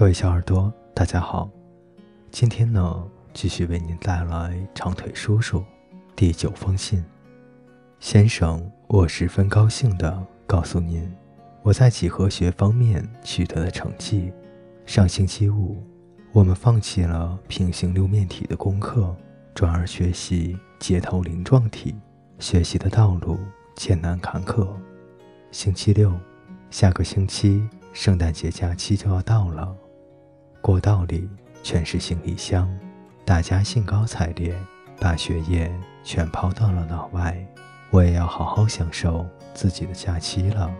各位小耳朵，大家好。今天呢，继续为您带来长腿叔叔第九封信。先生，我十分高兴地告诉您，我在几何学方面取得的成绩。上星期五，我们放弃了平行六面体的功课，转而学习接头鳞状体。学习的道路艰难坎坷。星期六，下个星期圣诞节假期就要到了。过道里全是行李箱，大家兴高采烈，把学业全抛到了脑外。我也要好好享受自己的假期了。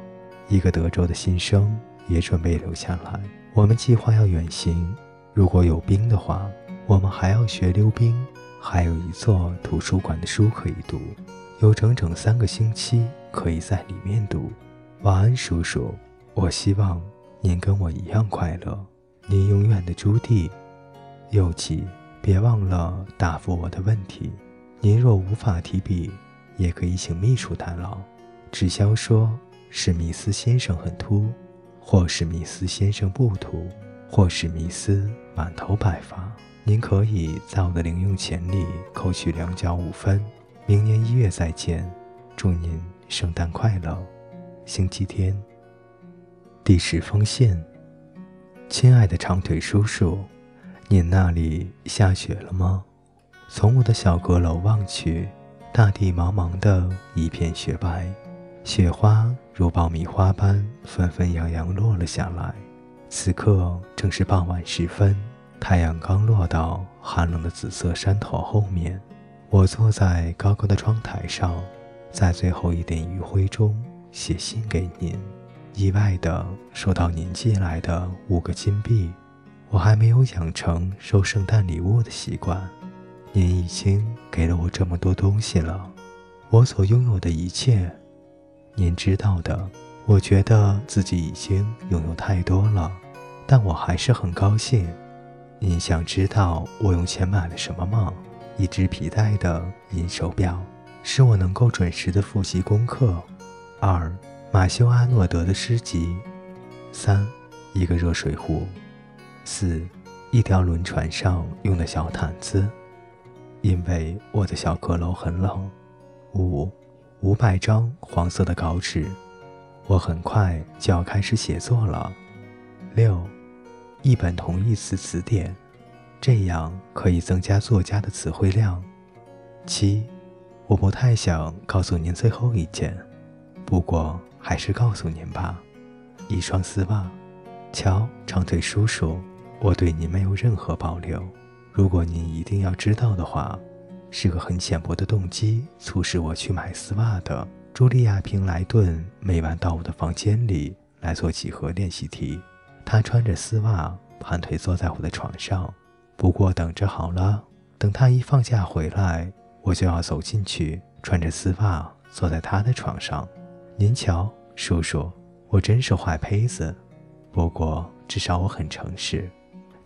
一个德州的新生也准备留下来。我们计划要远行，如果有冰的话，我们还要学溜冰。还有一座图书馆的书可以读，有整整三个星期可以在里面读。晚安，叔叔。我希望您跟我一样快乐。您永远的朱棣，右起，别忘了答复我的问题。您若无法提笔，也可以请秘书代劳。纸销说史密斯先生很秃，或史密斯先生不秃，或史密斯满头白发。您可以在我的零用钱里扣取两角五分。明年一月再见，祝您圣诞快乐。星期天，第十封信。亲爱的长腿叔叔，您那里下雪了吗？从我的小阁楼望去，大地茫茫的一片雪白，雪花如爆米花般纷纷扬扬落了下来。此刻正是傍晚时分，太阳刚落到寒冷的紫色山头后面。我坐在高高的窗台上，在最后一点余晖中写信给您。意外的收到您寄来的五个金币，我还没有养成收圣诞礼物的习惯。您已经给了我这么多东西了，我所拥有的一切，您知道的。我觉得自己已经拥有太多了，但我还是很高兴。您想知道我用钱买了什么吗？一只皮带的银手表，使我能够准时的复习功课。二。马修·阿诺德的诗集，三，一个热水壶，四，一条轮船上用的小毯子，因为我的小阁楼很冷。五，五百张黄色的稿纸，我很快就要开始写作了。六，一本同义词词典，这样可以增加作家的词汇量。七，我不太想告诉您最后一件，不过。还是告诉您吧，一双丝袜。瞧，长腿叔叔，我对您没有任何保留。如果您一定要知道的话，是个很浅薄的动机促使我去买丝袜的。茱莉亚·平莱顿每晚到我的房间里来做几何练习题。她穿着丝袜盘腿坐在我的床上。不过等着好了，等她一放假回来，我就要走进去，穿着丝袜坐在她的床上。您瞧，叔叔，我真是坏胚子，不过至少我很诚实。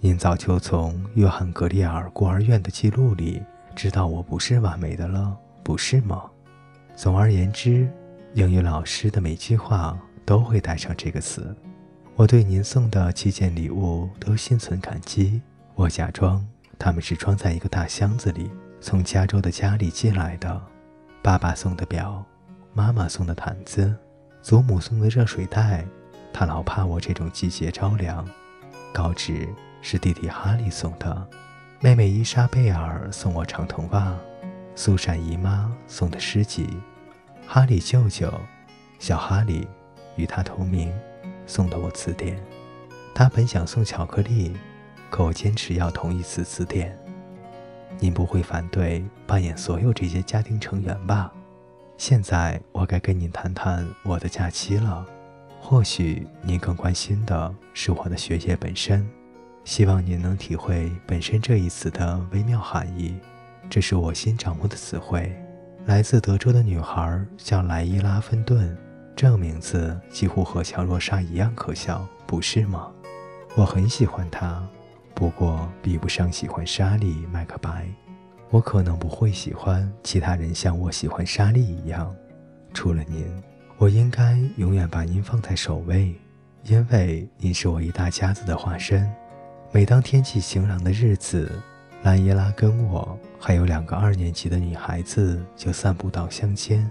您早就从约翰·格里尔孤儿院的记录里知道我不是完美的了，不是吗？总而言之，英语老师的每句话都会带上这个词。我对您送的七件礼物都心存感激。我假装他们是装在一个大箱子里，从加州的家里寄来的。爸爸送的表。妈妈送的毯子，祖母送的热水袋，她老怕我这种季节着凉。稿纸是弟弟哈利送的，妹妹伊莎贝尔送我长筒袜，苏珊姨妈送的诗集，哈利舅舅，小哈利与他同名，送的我词典。他本想送巧克力，可我坚持要同一次词典。您不会反对扮演所有这些家庭成员吧？现在我该跟您谈谈我的假期了。或许您更关心的是我的学业本身。希望您能体会“本身”这一词的微妙含义。这是我新掌握的词汇。来自德州的女孩叫莱伊拉·芬顿，这个名字几乎和乔洛莎一样可笑，不是吗？我很喜欢她，不过比不上喜欢莎莉·麦克白。我可能不会喜欢其他人像我喜欢莎莉一样，除了您，我应该永远把您放在首位，因为您是我一大家子的化身。每当天气晴朗的日子，兰耶拉跟我还有两个二年级的女孩子就散步到乡间，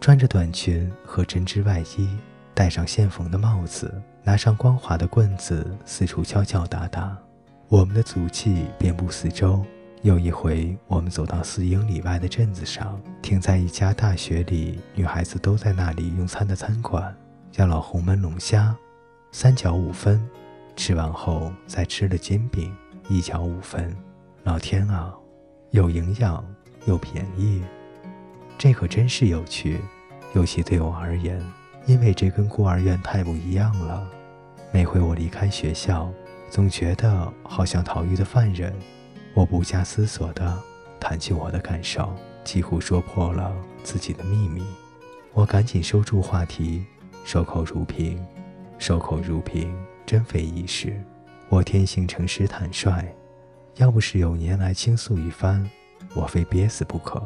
穿着短裙和针织外衣，戴上线缝的帽子，拿上光滑的棍子，四处敲敲打打。我们的足迹遍布四周。有一回，我们走到四英里外的镇子上，停在一家大学里女孩子都在那里用餐的餐馆，叫老红焖龙虾，三角五分。吃完后再吃了煎饼，一角五分。老天啊，有营养又便宜，这可真是有趣。尤其对我而言，因为这跟孤儿院太不一样了。每回我离开学校，总觉得好像逃狱的犯人。我不加思索地谈起我的感受，几乎说破了自己的秘密。我赶紧收住话题，守口如瓶。守口如瓶，真非易事。我天性诚实坦率，要不是有年来倾诉一番，我非憋死不可。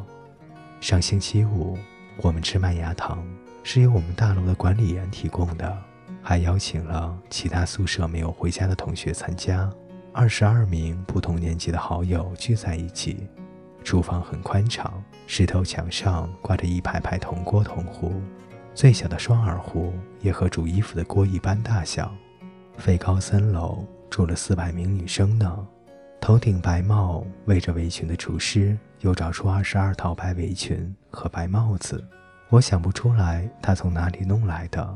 上星期五，我们吃麦芽糖，是由我们大楼的管理员提供的，还邀请了其他宿舍没有回家的同学参加。二十二名不同年级的好友聚在一起，厨房很宽敞，石头墙上挂着一排排铜锅铜壶，最小的双耳壶也和煮衣服的锅一般大小。飞高三楼住了四百名女生呢，头顶白帽、围着围裙的厨师又找出二十二套白围裙和白帽子，我想不出来他从哪里弄来的，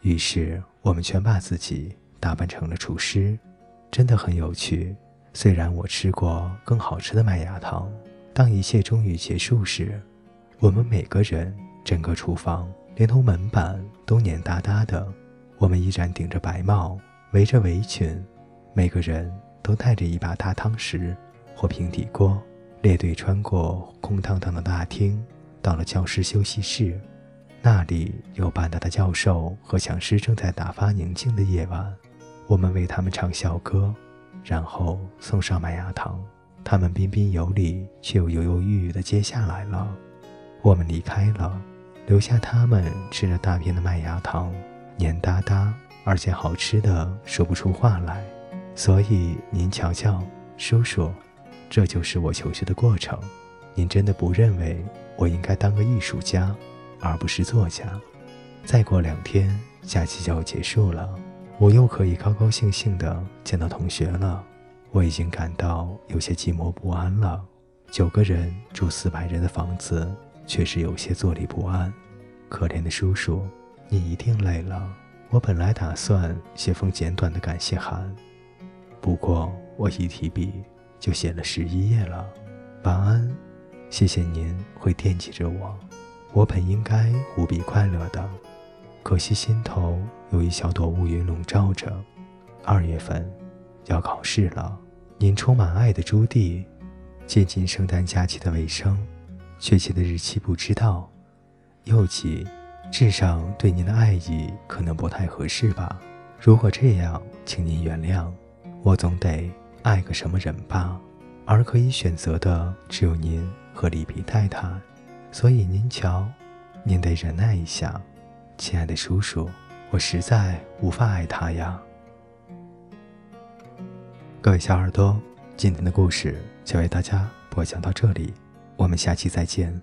于是我们全把自己打扮成了厨师。真的很有趣。虽然我吃过更好吃的麦芽糖，当一切终于结束时，我们每个人、整个厨房，连同门板都黏哒哒的。我们依然顶着白帽，围着围裙，每个人都带着一把大汤匙或平底锅，列队穿过空荡荡的大厅，到了教室休息室。那里有半大的教授和讲师正在打发宁静的夜晚。我们为他们唱校歌，然后送上麦芽糖。他们彬彬有礼，却又犹犹豫豫地接下来了。我们离开了，留下他们吃着大片的麦芽糖，黏哒哒，而且好吃的说不出话来。所以您瞧瞧，叔叔，这就是我求学的过程。您真的不认为我应该当个艺术家，而不是作家？再过两天，假期就要结束了。我又可以高高兴兴地见到同学了，我已经感到有些寂寞不安了。九个人住四百人的房子，确实有些坐立不安。可怜的叔叔，你一定累了。我本来打算写封简短的感谢函，不过我一提笔就写了十一页了。晚安，谢谢您会惦记着我。我本应该无比快乐的。可惜心头有一小朵乌云笼罩着。二月份要考试了，您充满爱的朱棣。接近圣诞假期的尾声，确切的日期不知道。又急，至少对您的爱意可能不太合适吧？如果这样，请您原谅。我总得爱个什么人吧，而可以选择的只有您和里皮太太，所以您瞧，您得忍耐一下。亲爱的叔叔，我实在无法爱他呀。各位小耳朵，今天的故事就为大家播讲到这里，我们下期再见。